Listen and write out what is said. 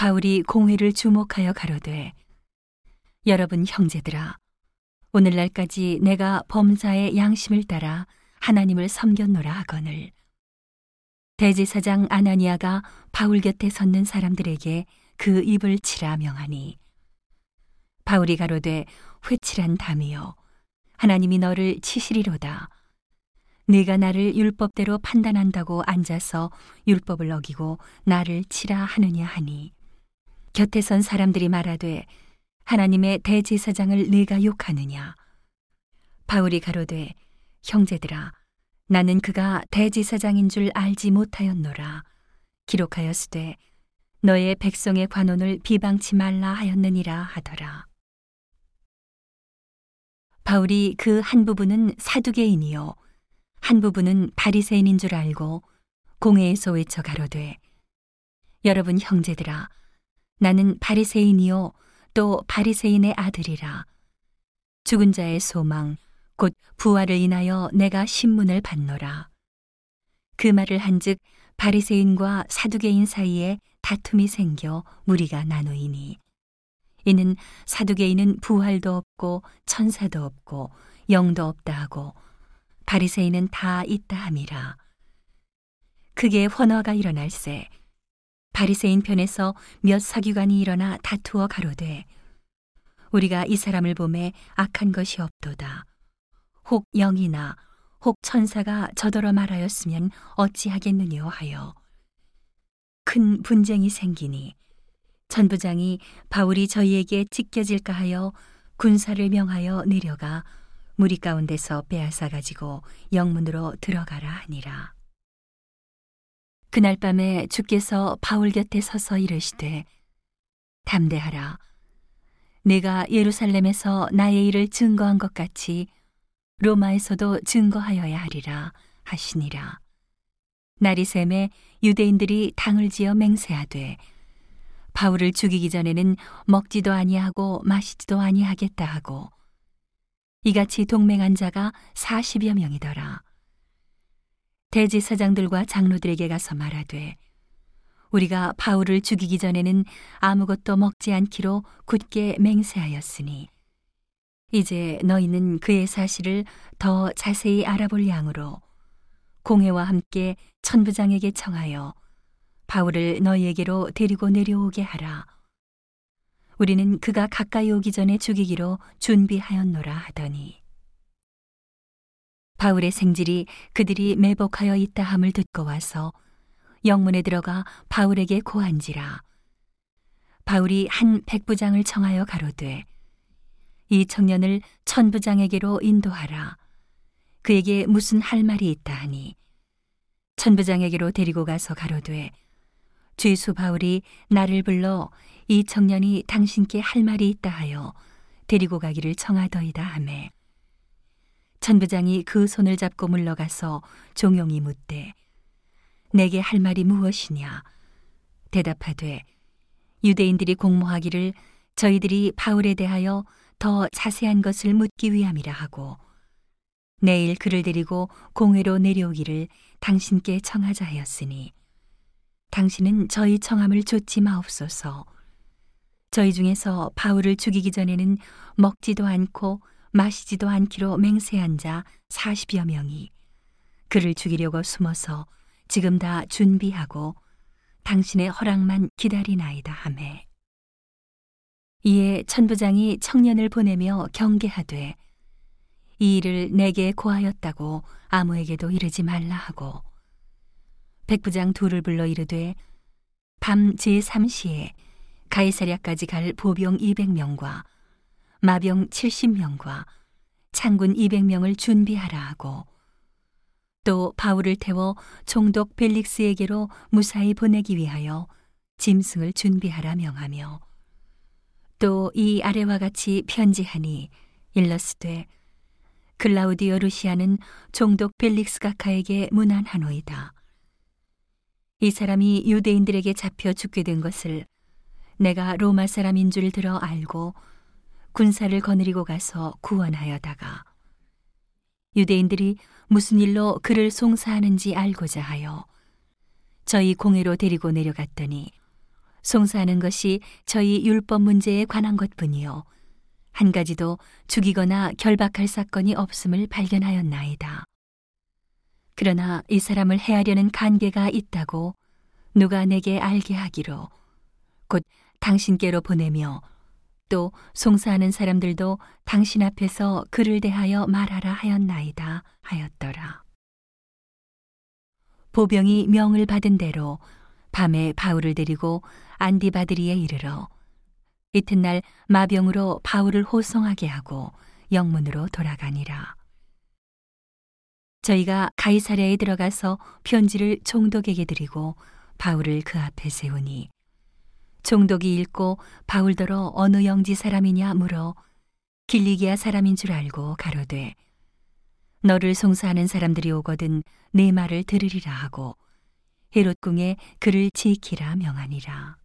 바울이 공회를 주목하여 가로되 여러분 형제들아 오늘날까지 내가 범사의 양심을 따라 하나님을 섬겼노라 하거늘. 대제사장 아나니아가 바울 곁에 섰는 사람들에게 그 입을 치라 명하니. 바울이 가로되 회칠한 담이여 하나님이 너를 치시리로다. 네가 나를 율법대로 판단한다고 앉아서 율법을 어기고 나를 치라 하느냐 하니 곁에 선 사람들이 말하되 하나님의 대제사장을 네가 욕하느냐? 바울이 가로되 형제들아 나는 그가 대제사장인 줄 알지 못하였노라. 기록하였으되 너의 백성의 관원을 비방치 말라 하였느니라 하더라. 바울이 그 한 부분은 사두개인이요. 한 부분은 바리새인인 줄 알고 공회에서 외쳐 가로되 여러분 형제들아 나는 바리새인이요 또 바리새인의 아들이라. 죽은 자의 소망 곧 부활을 인하여 내가 신문을 받노라. 그 말을 한즉 바리새인과 사두개인 사이에 다툼이 생겨 무리가 나누이니. 이는 사두개인은 부활도 없고 천사도 없고 영도 없다 하고 바리새인은 다 있다 함이라. 크게 헌화가 일어날세 바리새인 편에서 몇 사기관이 일어나 다투어 가로되 우리가 이 사람을 보매 악한 것이 없도다 혹 영이나 혹 천사가 저더러 말하였으면 어찌하겠느냐 하여 큰 분쟁이 생기니 천부장이 바울이 저희에게 찢겨질까 하여 군사를 명하여 내려가 무리 가운데서 빼앗아 가지고 영문으로 들어가라 하니라. 그날 밤에 주께서 바울 곁에 서서 이르시되 담대하라. 내가 예루살렘에서 나의 일을 증거한 것 같이 로마에서도 증거하여야 하리라 하시니라. 날이 샘에 유대인들이 당을 지어 맹세하되 바울을 죽이기 전에는 먹지도 아니하고 마시지도 아니하겠다 하고 이같이 동맹한 자가 40여 명이더라. 대제사장들과 장로들에게 가서 말하되 우리가 바울을 죽이기 전에는 아무것도 먹지 않기로 굳게 맹세하였으니 이제 너희는 그의 사실을 더 자세히 알아볼 양으로 공회와 함께 천부장에게 청하여 바울을 너희에게로 데리고 내려오게 하라. 우리는 그가 가까이 오기 전에 죽이기로 준비하였노라 하더니 바울의 생질이 그들이 매복하여 있다 함을 듣고 와서 영문에 들어가 바울에게 고한지라. 바울이 한 백부장을 청하여 가로되 이 청년을 천부장에게로 인도하라. 그에게 무슨 할 말이 있다 하니? 천부장에게로 데리고 가서 가로되 죄수 바울이 나를 불러 이 청년이 당신께 할 말이 있다 하여 데리고 가기를 청하더이다 하매 천부장이 그 손을 잡고 물러가서 종용이 묻되 내게 할 말이 무엇이냐 대답하되 유대인들이 공모하기를 저희들이 바울에 대하여 더 자세한 것을 묻기 위함이라 하고 내일 그를 데리고 공회로 내려오기를 당신께 청하자 하였으니 당신은 저희 청함을 좋지 마옵소서. 저희 중에서 바울을 죽이기 전에는 먹지도 않고 마시지도 않기로 맹세한 자 40여 명이 그를 죽이려고 숨어서 지금 다 준비하고 당신의 허락만 기다리나이다 하매. 이에 천부장이 청년을 보내며 경계하되 이 일을 내게 고하였다고 아무에게도 이르지 말라 하고 백부장 둘을 불러 이르되 밤 제3시에 가이사랴까지 갈 보병 200명과 마병 70명과 창군 200명을 준비하라 하고 또 바울을 태워 총독 벨릭스에게로 무사히 보내기 위하여 짐승을 준비하라 명하며 또 이 아래와 같이 편지하니 일러스되 글라우디오 루시아는 총독 벨릭스 가카에게 문안하노이다. 이 사람이 유대인들에게 잡혀 죽게 된 것을 내가 로마 사람인 줄 들어 알고 군사를 거느리고 가서 구원하여다가 유대인들이 무슨 일로 그를 송사하는지 알고자 하여 저희 공회로 데리고 내려갔더니 송사하는 것이 저희 율법 문제에 관한 것뿐이요 한 가지도 죽이거나 결박할 사건이 없음을 발견하였나이다. 그러나 이 사람을 해하려는 관계가 있다고 누가 내게 알게 하기로 곧 당신께로 보내며 또 송사하는 사람들도 당신 앞에서 그를 대하여 말하라 하였나이다 하였더라. 보병이 명을 받은 대로 밤에 바울을 데리고 안디바드리에 이르러 이튿날 마병으로 바울을 호송하게 하고 영문으로 돌아가니라. 저희가 가이사랴에 들어가서 편지를 총독에게 드리고 바울을 그 앞에 세우니 총독이 읽고 바울더러 어느 영지 사람이냐 물어 길리기아 사람인 줄 알고 가로되 너를 송사하는 사람들이 오거든 내 말을 들으리라 하고 헤롯 궁에 그를 지키라 명하니라.